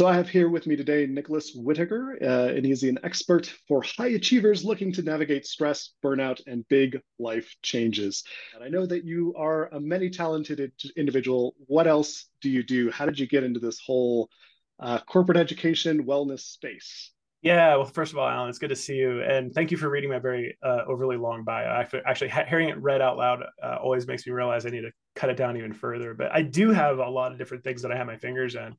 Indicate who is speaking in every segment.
Speaker 1: So I have here with me today Nicholas Whitaker, uh, and he's an expert for high achievers looking to navigate stress, burnout, and big life changes. And I know that you are a many talented individual. What else do you do? How did you get into this whole uh, corporate education wellness space?
Speaker 2: Yeah, well, first of all, Alan, it's good to see you, and thank you for reading my very uh, overly long bio. Actually, actually, hearing it read out loud uh, always makes me realize I need to cut it down even further. But I do have a lot of different things that I have my fingers in.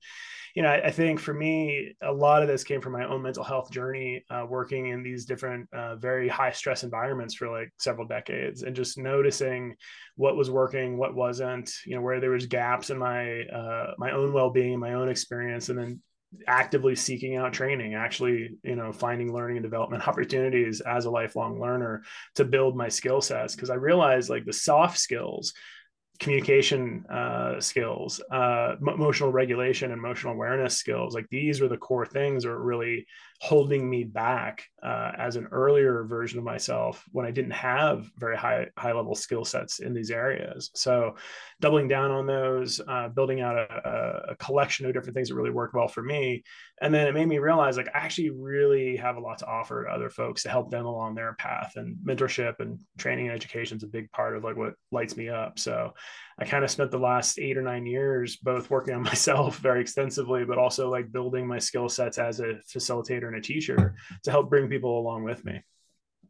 Speaker 2: You know, I, I think for me, a lot of this came from my own mental health journey, uh, working in these different, uh, very high stress environments for like several decades, and just noticing what was working, what wasn't. You know, where there was gaps in my uh, my own well being, my own experience, and then actively seeking out training actually you know finding learning and development opportunities as a lifelong learner to build my skill sets because i realized like the soft skills communication uh, skills, uh, emotional regulation, and emotional awareness skills. Like these were the core things that were really holding me back uh, as an earlier version of myself when I didn't have very high high level skill sets in these areas. So doubling down on those, uh, building out a, a, collection of different things that really worked well for me, and then it made me realize like I actually really have a lot to offer other folks to help them along their path. And mentorship and training and education is a big part of like what lights me up. So I kind of spent the last eight or nine years both working on myself very extensively, but also like building my skill sets as a facilitator and a teacher to help bring people along with me.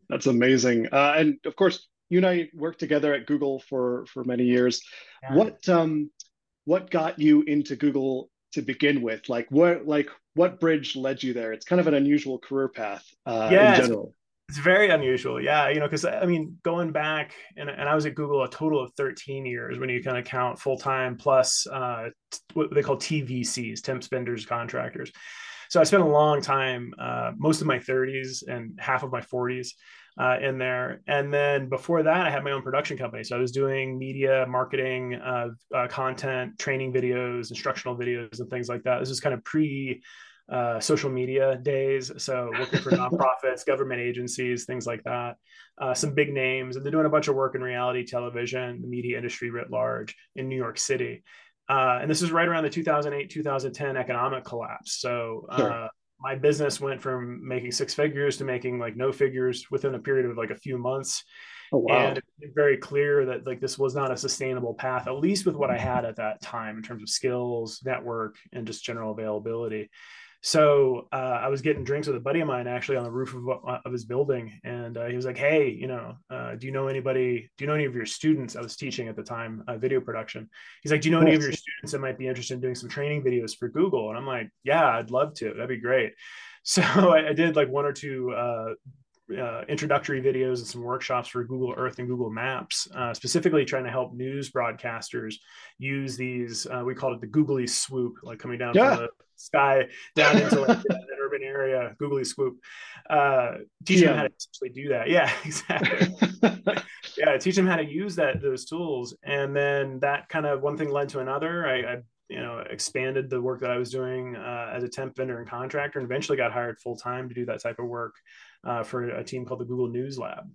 Speaker 1: That's amazing. Uh, and of course, you and I worked together at Google for for many years. Yeah. What um, what got you into Google to begin with? Like what like what bridge led you there? It's kind of an unusual career path uh, yeah, in general.
Speaker 2: It's very unusual. Yeah. You know, because I mean, going back and, and I was at Google a total of 13 years when you kind of count full time plus uh, what they call TVCs, temp spenders, contractors. So I spent a long time, uh, most of my 30s and half of my 40s uh, in there. And then before that, I had my own production company. So I was doing media, marketing, uh, uh content, training videos, instructional videos, and things like that. This is kind of pre uh, social media days. So working for nonprofits, government agencies, things like that. Uh, some big names, and they're doing a bunch of work in reality television, the media industry writ large in New York City. Uh, and this is right around the 2008 2010 economic collapse. So sure. Uh, my business went from making six figures to making like no figures within a period of like a few months. Oh, wow. And very clear that like this was not a sustainable path, at least with what I had at that time in terms of skills, network, and just general availability. So uh, I was getting drinks with a buddy of mine actually on the roof of, uh, of his building, and uh, he was like, "Hey, you know, uh, do you know anybody? Do you know any of your students?" I was teaching at the time uh, video production. He's like, "Do you know any of your students that might be interested in doing some training videos for Google?" And I'm like, "Yeah, I'd love to. That'd be great." So I, I did like one or two uh, uh, introductory videos and some workshops for Google Earth and Google Maps, uh, specifically trying to help news broadcasters use these. Uh, we called it the googly swoop, like coming down yeah. from the sky down into like an urban area, googly swoop. Uh, teach yeah. them how to actually do that. Yeah, exactly. yeah, teach them how to use that those tools, and then that kind of one thing led to another. I, I you know expanded the work that I was doing uh, as a temp vendor and contractor, and eventually got hired full time to do that type of work uh, for a team called the Google News Lab.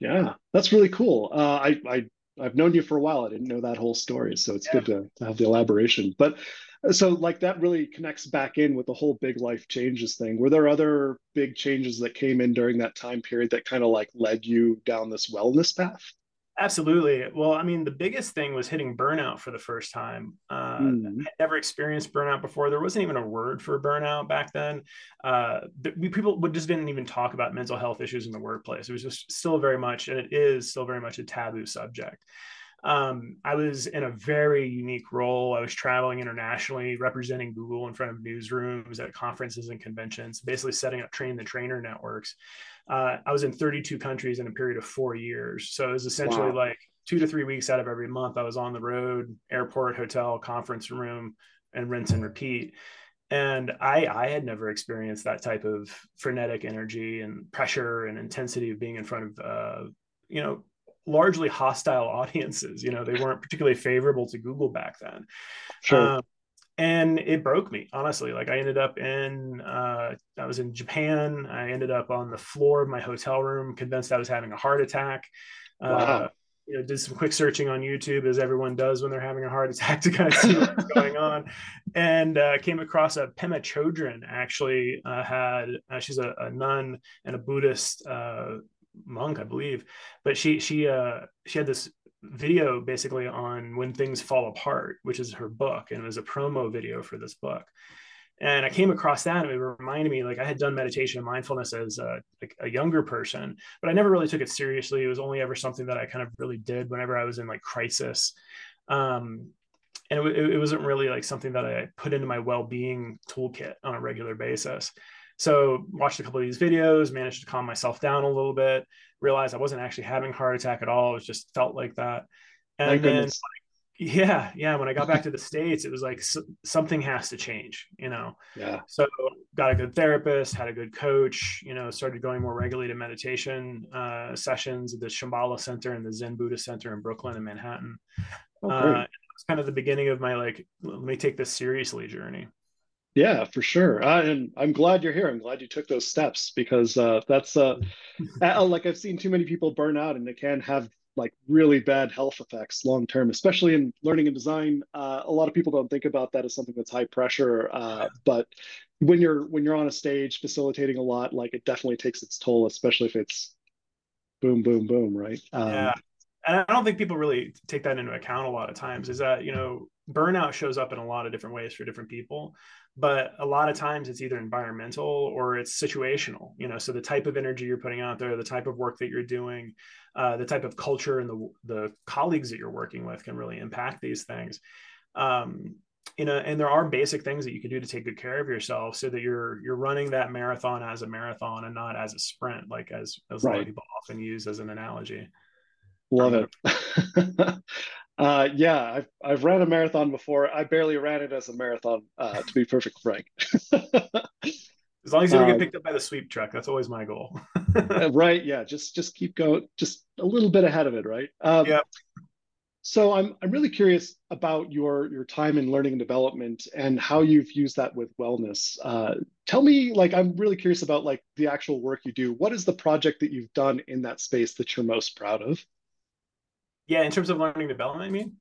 Speaker 1: Yeah, that's really cool. Uh, I, I I've known you for a while. I didn't know that whole story, so it's yeah. good to, to have the elaboration. But uh, so like that really connects back in with the whole big life changes thing. Were there other big changes that came in during that time period that kind of like led you down this wellness path?
Speaker 2: Absolutely. Well, I mean, the biggest thing was hitting burnout for the first time. Uh, mm. I never experienced burnout before. There wasn't even a word for burnout back then. Uh, we, people just didn't even talk about mental health issues in the workplace. It was just still very much, and it is still very much a taboo subject. Um, I was in a very unique role. I was traveling internationally, representing Google in front of newsrooms at conferences and conventions, basically setting up train the trainer networks uh, I was in 32 countries in a period of four years. So it was essentially wow. like two to three weeks out of every month. I was on the road, airport, hotel, conference room, and rinse and repeat. And I, I had never experienced that type of frenetic energy and pressure and intensity of being in front of, uh, you know, largely hostile audiences. You know, they weren't particularly favorable to Google back then. Sure. Um, and it broke me honestly like i ended up in uh, i was in japan i ended up on the floor of my hotel room convinced i was having a heart attack uh, wow. you know, did some quick searching on YouTube, as everyone does when they're having a heart attack, to kind of see what's going on, and uh, came across a Pema Chodron. Actually, uh, had uh, she's a, a, nun and a Buddhist uh, monk, I believe, but she she uh, she had this video basically on when things fall apart, which is her book, and it was a promo video for this book and I came across that and it reminded me like I had done meditation and mindfulness as a, a younger person, but I never really took it seriously. It was only ever something that I kind of really did whenever I was in like crisis. Um, and it, it wasn't really like something that I put into my well-being toolkit on a regular basis. So watched a couple of these videos, managed to calm myself down a little bit, realized I wasn't actually having a heart attack at all. It just felt like that. And Thank then goodness. yeah yeah when i got back to the states it was like so, something has to change you know?
Speaker 1: Yeah.
Speaker 2: So got a good therapist had a good coach you know started going more regularly to meditation uh, sessions at the shambhala center and the zen buddhist center in brooklyn and manhattan. Oh, uh, it's kind of the beginning of my like let me take this seriously journey
Speaker 1: yeah for sure and i'm glad you're here i'm glad you took those steps because uh, that's uh, like i've seen too many people burn out and it can have like really bad health effects long term, especially in learning and design. Uh, a lot of people don't think about that as something that's high pressure, uh, but when you're when you're on a stage facilitating a lot, like it definitely takes its toll, especially if it's boom, boom, boom, right?
Speaker 2: Um, yeah, and I don't think people really take that into account a lot of times. Is that you know burnout shows up in a lot of different ways for different people but a lot of times it's either environmental or it's situational you know so the type of energy you're putting out there the type of work that you're doing uh, the type of culture and the, the colleagues that you're working with can really impact these things. Um, you know and there are basic things that you can do to take good care of yourself so that you're you're running that marathon as a marathon and not as a sprint like as, as right. a lot of people often use as an analogy.
Speaker 1: Love it Uh, yeah, I've I've ran a marathon before. I barely ran it as a marathon, uh, to be perfect frank.
Speaker 2: as long as you don't get um, picked up by the sweep truck, that's always my goal.
Speaker 1: Uh, right? Yeah, just just keep going, just a little bit ahead of it, right?
Speaker 2: Um, yeah.
Speaker 1: So I'm I'm really curious about your your time in learning and development and how you've used that with wellness. Uh, tell me, like, I'm really curious about like the actual work you do. What is the project that you've done in that space that you're most proud of?
Speaker 2: Yeah, in terms of learning development, I mean.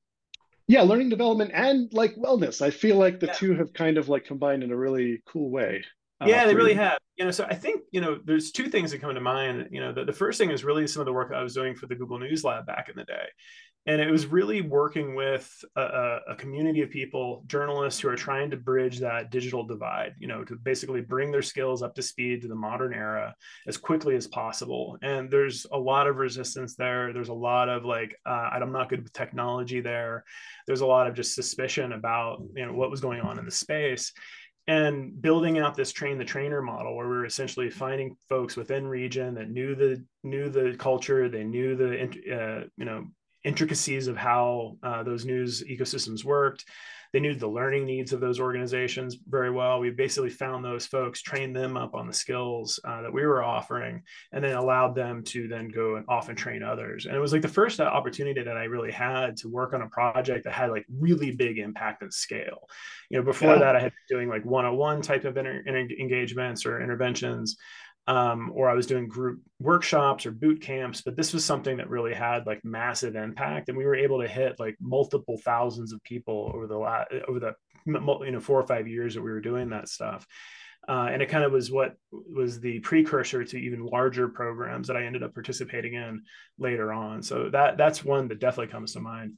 Speaker 1: Yeah, learning development and like wellness. I feel like the yeah. two have kind of like combined in a really cool way.
Speaker 2: Uh, yeah, they really have. You know, so I think you know, there's two things that come to mind. You know, the, the first thing is really some of the work I was doing for the Google News Lab back in the day, and it was really working with a, a, community of people journalists who are trying to bridge that digital divide you know to basically bring their skills up to speed to the modern era as quickly as possible. And there's a lot of resistance there. There's a lot of like uh, i'm not good with technology there. There's a lot of just suspicion about you know what was going on in the space and building out this train the trainer model where we are essentially finding folks within region that knew the knew the culture they knew the uh, you know intricacies of how uh, those news ecosystems worked. They knew the learning needs of those organizations very well. We basically found those folks, trained them up on the skills uh, that we were offering, and then allowed them to then go and often train others. And it was like the first opportunity that I really had to work on a project that had like really big impact and scale. You know, before yeah. that, I had been doing like one-on-one type of inter- inter- engagements or interventions um, or I was doing group workshops or boot camps, but this was something that really had like massive impact, and we were able to hit like multiple thousands of people over the last over the you know four or five years that we were doing that stuff. Uh, and it kind of was what was the precursor to even larger programs that I ended up participating in later on. So that that's one that definitely comes to mind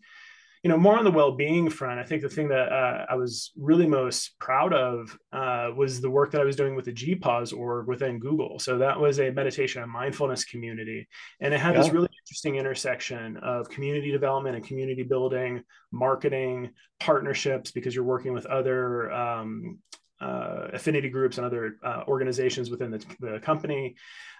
Speaker 2: you know, more on the well-being front, I think the thing that uh, I was really most proud of uh, was the work that I was doing with the GPAUSE org within Google. So that was a meditation and mindfulness community, and it had yeah. this really interesting intersection of community development and community building, marketing, partnerships, because you're working with other um, uh, affinity groups and other uh, organizations within the, the company.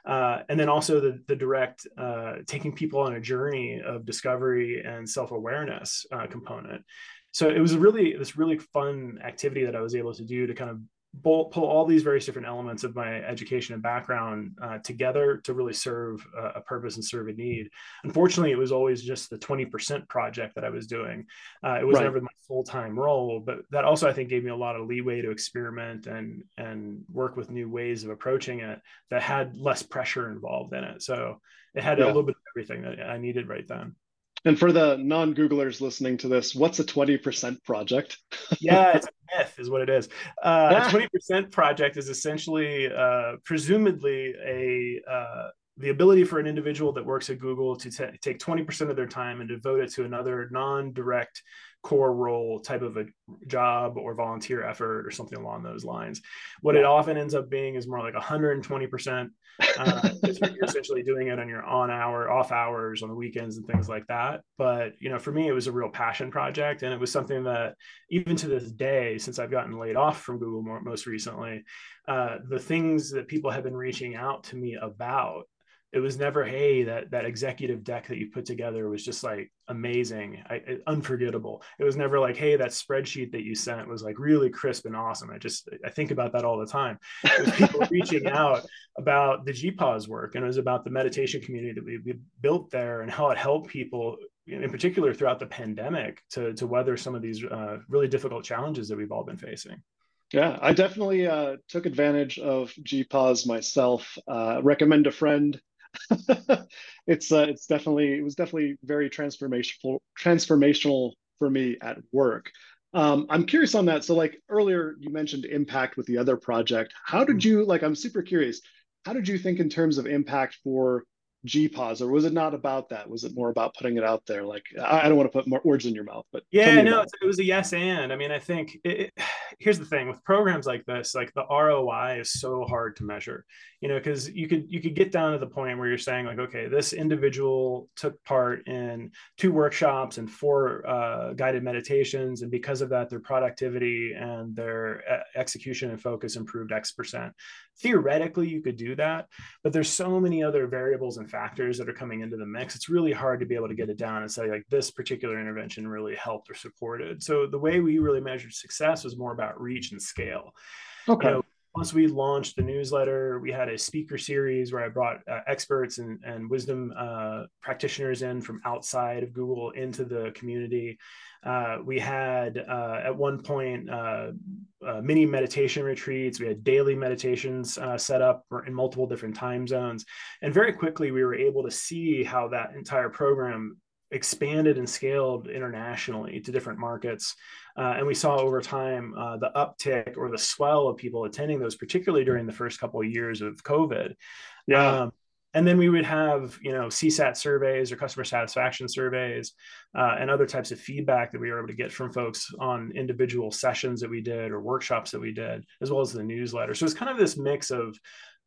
Speaker 2: Uh, and then also the, the direct uh, taking people on a journey of discovery and self-awareness uh, component. So it was really this really fun activity that I was able to do to kind of pull, pull all these various different elements of my education and background uh, together to really serve a, a, purpose and serve a need. Unfortunately, it was always just the 20% project that I was doing. Uh, it was right. never my full-time role, but that also I think gave me a lot of leeway to experiment and and work with new ways of approaching it that had less pressure involved in it. So it had yeah. a little bit of everything that I needed right then.
Speaker 1: And for the non-Googlers listening to this, what's a 20% project?
Speaker 2: yeah, it's a myth, is what it is. Uh, a 20% project is essentially, uh, presumably, a uh, the ability for an individual that works at Google to t- take 20% of their time and devote it to another non-direct core role type of a job or volunteer effort or something along those lines. What yeah. it often ends up being is more like 120%. Uh, you're essentially doing it on your on hour, off hours, on the weekends, and things like that. But you know, for me, it was a real passion project, and it was something that even to this day, since I've gotten laid off from Google more, most recently, uh, the things that people have been reaching out to me about it was never hey that that executive deck that you put together was just like amazing I, it, unforgettable. It was never like hey that spreadsheet that you sent was like really crisp and awesome. I just i think about that all the time. It was people reaching out about the gpause work and it was about the meditation community that we, we built there and how it helped people in particular throughout the pandemic to to weather some of these uh, really difficult challenges that we've all been facing.
Speaker 1: Yeah, I definitely uh, took advantage of GPause myself. Uh, recommend a friend it's uh, it's definitely it was definitely very transformational transformational for me at work. Um, I'm curious on that. So like earlier you mentioned impact with the other project. How did mm. you like? I'm super curious. How did you think in terms of impact for GPause, or was it not about that? Was it more about putting it out there? Like, I, don't want to put more words in your mouth, but
Speaker 2: yeah, no, it. it was a yes and. I mean, I think it, here's the thing with programs like this, like the ROI is so hard to measure, you know, because you could you could get down to the point where you're saying like, okay, this individual took part in two workshops and four uh, guided meditations, and because of that, their productivity and their uh, execution and focus improved X percent theoretically you could do that but there's so many other variables and factors that are coming into the mix. It's really hard to be able to get it down and say like this particular intervention really helped or supported. So the way we really measured success was more about reach and scale.
Speaker 1: Okay. you know,
Speaker 2: once we launched the newsletter, we had a speaker series where I brought uh, experts and, and wisdom uh, practitioners in from outside of Google into the community. Uh, we had uh, at one point uh, uh, mini meditation retreats. We had daily meditations set up in multiple different time zones. And very quickly, we were able to see how that entire program expanded and scaled internationally to different markets. Uh, and we saw over time uh, the uptick or the swell of people attending those, particularly during the first couple of years of COVID.
Speaker 1: Yeah. Um,
Speaker 2: and then we would have you know csat surveys or customer satisfaction surveys uh, and other types of feedback that we were able to get from folks on individual sessions that we did or workshops that we did as well as the newsletter so it's kind of this mix of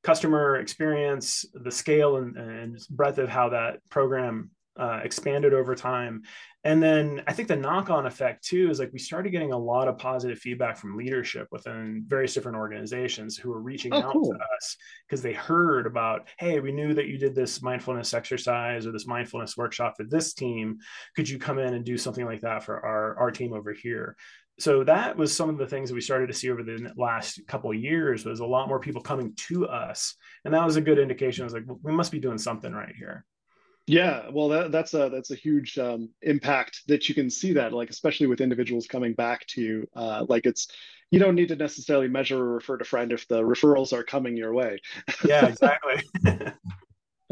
Speaker 2: customer experience the scale and, and breadth of how that program uh, expanded over time and then I think the knock on effect too is like we started getting a lot of positive feedback from leadership within various different organizations who were reaching oh, out cool. to us because they heard about, hey, we knew that you did this mindfulness exercise or this mindfulness workshop for this team. Could you come in and do something like that for our, our team over here? So that was some of the things that we started to see over the last couple of years was a lot more people coming to us. And that was a good indication. I was like, well, we must be doing something right here.
Speaker 1: Yeah, well, that, that's a that's a huge um, impact that you can see that, like especially with individuals coming back to you. Uh, like it's you don't need to necessarily measure or refer to friend if the referrals are coming your way.
Speaker 2: Yeah, exactly.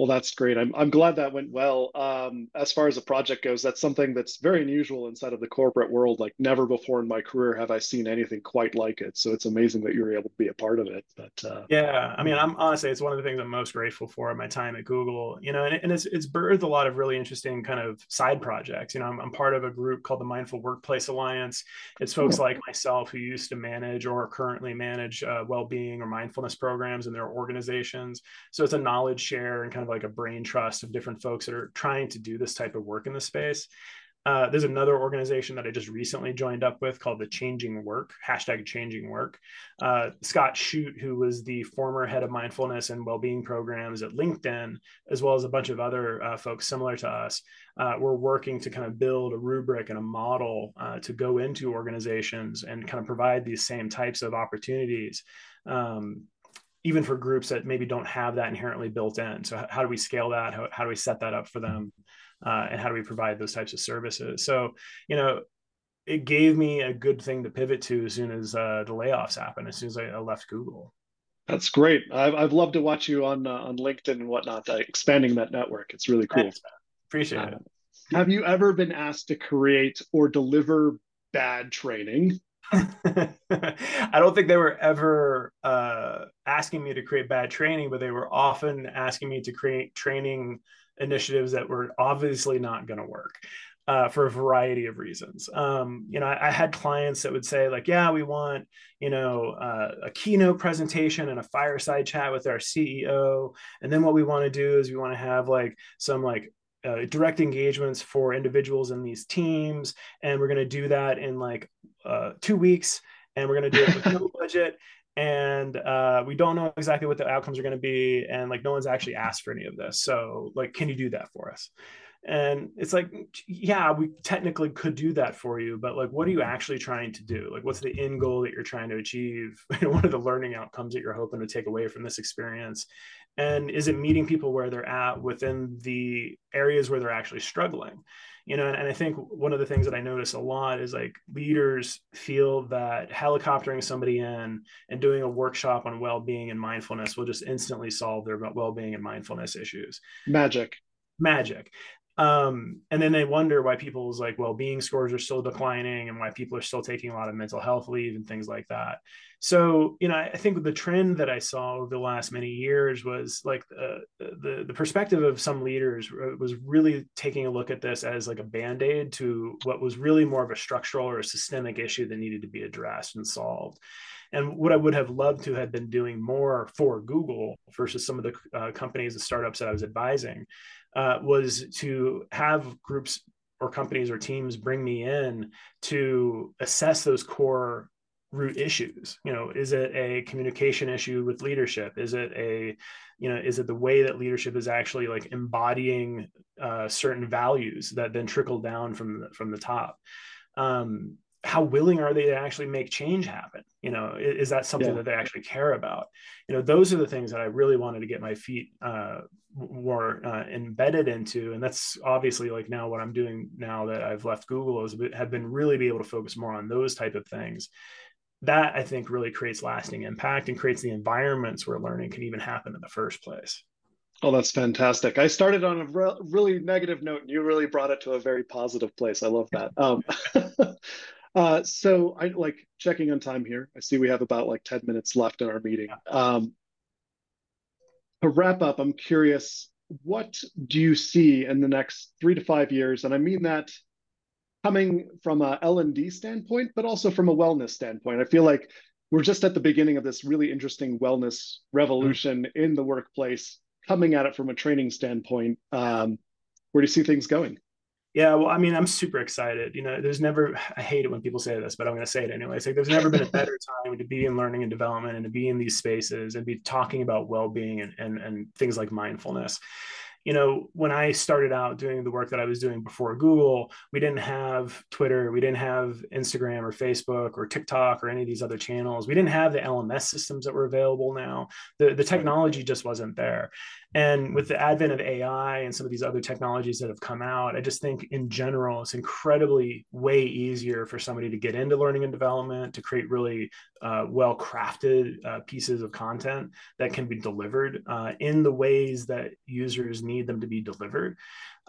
Speaker 1: Well, that's great. I'm, I'm glad that went well. Um, as far as the project goes, that's something that's very unusual inside of the corporate world. Like never before in my career have I seen anything quite like it. So it's amazing that you were able to be a part of it. But uh,
Speaker 2: yeah, I mean, I'm honestly, it's one of the things I'm most grateful for in my time at Google. You know, and, and it's it's birthed a lot of really interesting kind of side projects. You know, I'm, I'm part of a group called the Mindful Workplace Alliance. It's folks like myself who used to manage or currently manage uh, well-being or mindfulness programs in their organizations. So it's a knowledge share and kind of like a brain trust of different folks that are trying to do this type of work in the space. Uh, there's another organization that I just recently joined up with called the Changing Work, hashtag Changing Work. Uh, Scott Shute, who was the former head of mindfulness and well-being programs at LinkedIn, as well as a bunch of other uh, folks similar to us, uh, we're working to kind of build a rubric and a model uh, to go into organizations and kind of provide these same types of opportunities um, even for groups that maybe don't have that inherently built in. So how do we scale that? How, how do we set that up for them? Uh, and how do we provide those types of services? So, you know, it gave me a good thing to pivot to as soon as uh, the layoffs happened, as soon as I, left Google.
Speaker 1: That's great. I've, I've loved to watch you on uh, on LinkedIn and whatnot, uh, expanding that network. It's really cool. Thanks,
Speaker 2: Appreciate it.
Speaker 1: have you ever been asked to create or deliver bad training?
Speaker 2: I don't think they were ever uh, asking me to create bad training, but they were often asking me to create training initiatives that were obviously not going to work. Uh, for a variety of reasons. Um, you know, I, I, had clients that would say, like, yeah, we want, you know, uh, a keynote presentation and a fireside chat with our CEO. And then what we want to do is we want to have like some like uh, direct engagements for individuals in these teams. And we're going to do that in like uh, two weeks. And we're going to do it with no budget and uh, we don't know exactly what the outcomes are going to be and like no one's actually asked for any of this. So like can you do that for us? And it's like yeah we technically could do that for you but like what are you actually trying to do? Like what's the end goal that you're trying to achieve? What are the learning outcomes that you're hoping to take away from this experience and is it meeting people where they're at within the areas where they're actually struggling? You know and, and i think one of the things that i notice a lot is like leaders feel that helicoptering somebody in and doing a workshop on well-being and mindfulness will just instantly solve their well-being and mindfulness issues.
Speaker 1: Magic.
Speaker 2: Magic um, and then they wonder why people's like well-being scores are still declining and why people are still taking a lot of mental health leave and things like that. So you know i think the trend that i saw over the last many years was like uh, the the perspective of some leaders was really taking a look at this as like a band-aid to what was really more of a structural or a systemic issue that needed to be addressed and solved. And what I would have loved to have been doing more for Google versus some of the uh, companies and startups that I was advising uh, was to have groups or companies or teams bring me in to assess those core root issues. You know is it a communication issue with leadership? Is it a you know is it the way that leadership is actually like embodying uh, certain values that then trickle down from from the top? Um, how willing are they to actually make change happen you know is, is that something yeah. that they actually care about you know those are the things that i really wanted to get my feet uh, more uh, embedded into and that's obviously like now what i'm doing now that i've left google is have been really be able to focus more on those type of things that i think really creates lasting impact and creates the environments where learning can even happen in the first place
Speaker 1: Oh, that's fantastic. I started on a re- really negative note and you really brought it to a very positive place. I love that. Um, Uh, so I like checking on time here. I see we have about like 10 minutes left in our meeting. Um, to wrap up, I'm curious, what do you see in the next three to five years? And I mean that coming from a L&D standpoint, but also from a wellness standpoint. I feel like we're just at the beginning of this really interesting wellness revolution mm-hmm. in the workplace, coming at it from a training standpoint. Um, where do you see things going?
Speaker 2: Yeah, well, I mean, I'm super excited. You know, there's never, I hate it when people say this, but I'm going to say it anyway. It's like there's never been a better time to be in learning and development and to be in these spaces and be talking about well being and, and, and things like mindfulness you know, when I started out doing the work that I was doing before Google, we didn't have Twitter, we didn't have Instagram or Facebook or TikTok or any of these other channels. We didn't have the LMS systems that were available now. The, the technology just wasn't there. And with the advent of AI and some of these other technologies that have come out, I just think in general, it's incredibly way easier for somebody to get into learning and development, to create really uh, well crafted uh, pieces of content that can be delivered uh, in the ways that users need them to be delivered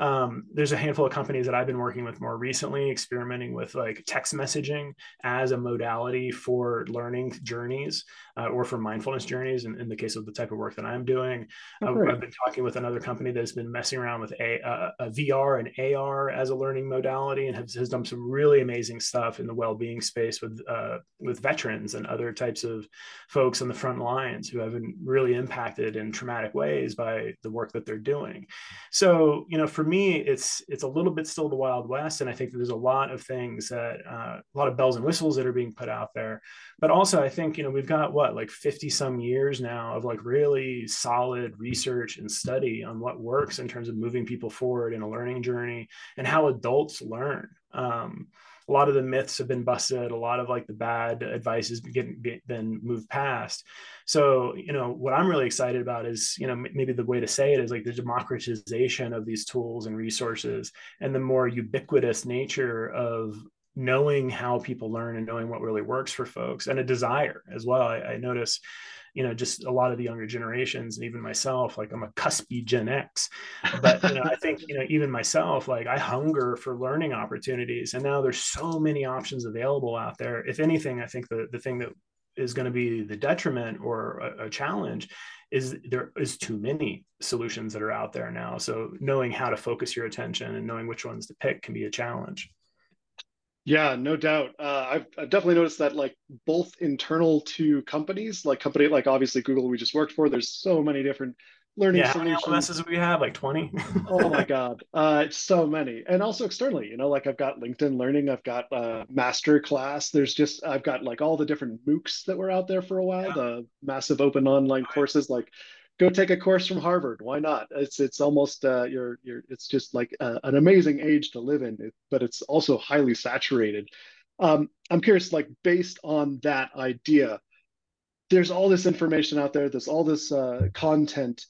Speaker 2: um, there's a handful of companies that I've been working with more recently, experimenting with like text messaging as a modality for learning journeys uh, or for mindfulness journeys. In, in, the case of the type of work that I'm doing, oh, I've been talking with another company that's been messing around with a, a, a VR and AR as a learning modality and has, has, done some really amazing stuff in the well-being space with uh, with veterans and other types of folks on the front lines who have been really impacted in traumatic ways by the work that they're doing. So, you know, for me, it's it's a little bit still the wild west, and I think that there's a lot of things that uh, a lot of bells and whistles that are being put out there. But also, I think you know we've got what like 50 some years now of like really solid research and study on what works in terms of moving people forward in a learning journey and how adults learn. Um, a lot of the myths have been busted a lot of like the bad advice has been, been moved past so you know what i'm really excited about is you know maybe the way to say it is like the democratization of these tools and resources and the more ubiquitous nature of knowing how people learn and knowing what really works for folks and a desire as well. I, I notice you know just a lot of the younger generations and even myself like i'm a cuspy gen x. But you know i think you know even myself like i hunger for learning opportunities. And now there's so many options available out there. If anything i think the, the thing that is going to be the detriment or a, a challenge is there is too many solutions that are out there now. So knowing how to focus your attention and knowing which ones to pick can be a challenge
Speaker 1: yeah, no doubt. Uh, I've, I've definitely noticed that, like both internal to companies, like company, like obviously Google, we just worked for. There's so many different learning
Speaker 2: yeah,
Speaker 1: solutions.
Speaker 2: How many LMSs we have? Like 20?
Speaker 1: oh my God. Uh, so many. And also externally, you know, like I've got LinkedIn Learning, I've got uh, Master Class. There's just, I've got like all the different MOOCs that were out there for a while, yeah. the massive open online courses. Like go take a course from Harvard. Why not? It's it's almost uh, you're you're it's just like uh, an amazing age to live in, but it's also highly saturated. Um, I'm curious, like based on that idea, there's all this information out there. There's all this uh, content.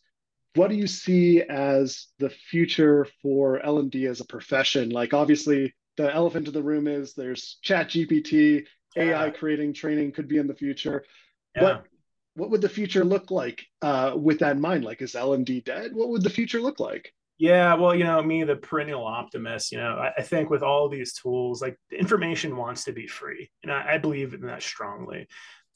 Speaker 1: What do you see as the future for L and D as a profession? Like obviously, the elephant in the room is there's Chat GPT, yeah. AI creating training could be in the future. Yeah. But what would the future look like uh, with that in mind? Like, is L&D dead? What would the future look like?
Speaker 2: Yeah, well, you know, me, the perennial optimist, you know, I, I think with all these tools, like information wants to be free. And I, I believe in that strongly.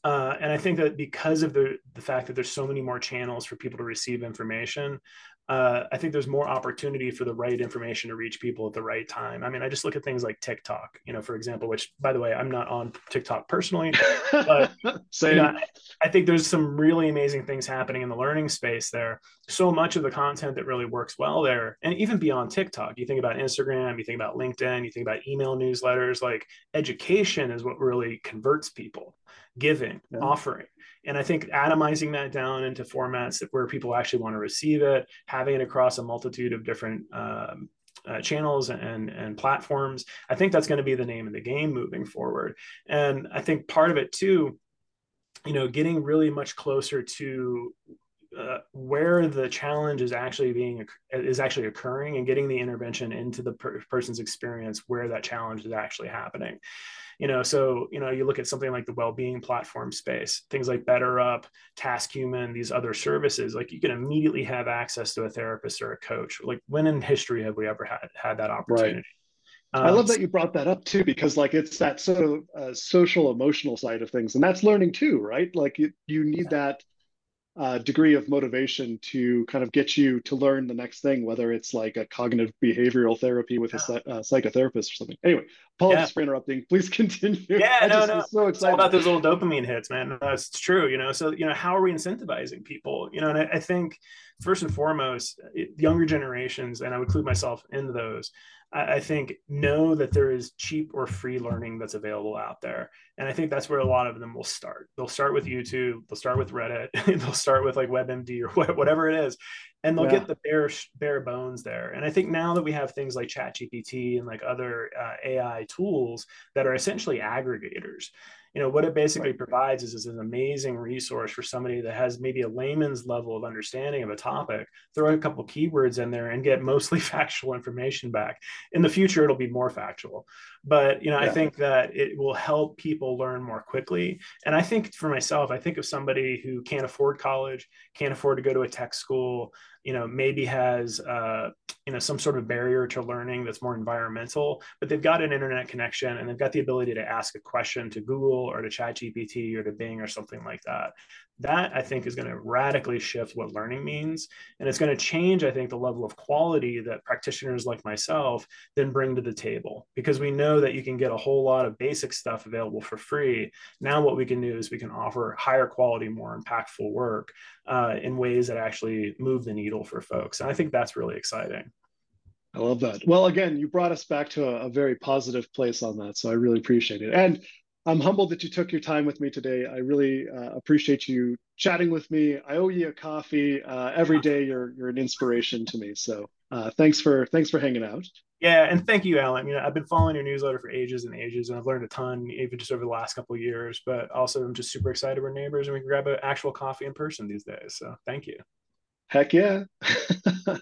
Speaker 2: Uh, and I think that because of the the fact that there's so many more channels for people to receive information, uh, I think there's more opportunity for the right information to reach people at the right time. I mean, I just look at things like TikTok, you know, for example, which by the way, I'm not on TikTok personally, but you know, I think there's some really amazing things happening in the learning space there. So much of the content that really works well there, and even beyond TikTok, you think about Instagram, you think about LinkedIn, you think about email newsletters, like education is what really converts people, giving, yeah. offering. And I think atomizing that down into formats where people actually want to receive it, having it across a multitude of different um, uh, channels and and platforms. I think that's going to be the name of the game moving forward. And I think part of it too, you know, getting really much closer to uh, where the challenge is actually being is actually occurring and getting the intervention into the per- person's experience where that challenge is actually happening you know so you know you look at something like the well-being platform space things like BetterUp TaskHuman these other services like you can immediately have access to a therapist or a coach like when in history have we ever had had that opportunity right.
Speaker 1: I love um, that you brought that up too, because like it's that sort of uh, social emotional side of things, and that's learning too, right? Like you, you need that uh, degree of motivation to kind of get you to learn the next thing, whether it's like a cognitive behavioral therapy with yeah. a, a, psychotherapist or something. Anyway, apologies yeah. for interrupting. Please continue.
Speaker 2: Yeah, I no, no. So it's all about those little dopamine hits, man. That's true. You know, so you know, how are we incentivizing people? You know, and I, I think first and foremost, younger generations, and I would include myself in those. I, I think know that there is cheap or free learning that's available out there, and I think that's where a lot of them will start. They'll start with YouTube, they'll start with Reddit, they'll start with like WebMD or whatever it is, and they'll yeah. get the bare bare bones there. And I think now that we have things like ChatGPT and like other uh, AI tools that are essentially aggregators, you know what it basically right. provides is, is an amazing resource for somebody that has maybe a layman's level of understanding of a mm-hmm. topic throw a couple keywords in there and get mostly factual information back in the future it'll be more factual but you know yeah. i think that it will help people learn more quickly and i think for myself i think of somebody who can't afford college can't afford to go to a tech school you know maybe has uh, you know some sort of barrier to learning that's more environmental but they've got an internet connection and they've got the ability to ask a question to google or to chat gpt or to bing or something like that that i think is going to radically shift what learning means and it's going to change i think the level of quality that practitioners like myself then bring to the table because we know that you can get a whole lot of basic stuff available for free now what we can do is we can offer higher quality more impactful work uh, in ways that actually move the needle for folks and i think that's really exciting
Speaker 1: I love that. Well, again, you brought us back to a, a, very positive place on that. So I really appreciate it. And I'm humbled that you took your time with me today. I really uh, appreciate you chatting with me. I owe you a coffee uh, every day. You're you're an inspiration to me. So uh, thanks for thanks for hanging out.
Speaker 2: Yeah, and thank you, Alan. You know, I've been following your newsletter for ages and ages, and I've learned a ton, even just over the last couple of years. But also, I'm just super excited we're neighbors and we can grab an actual coffee in person these days. So thank you.
Speaker 1: Heck yeah.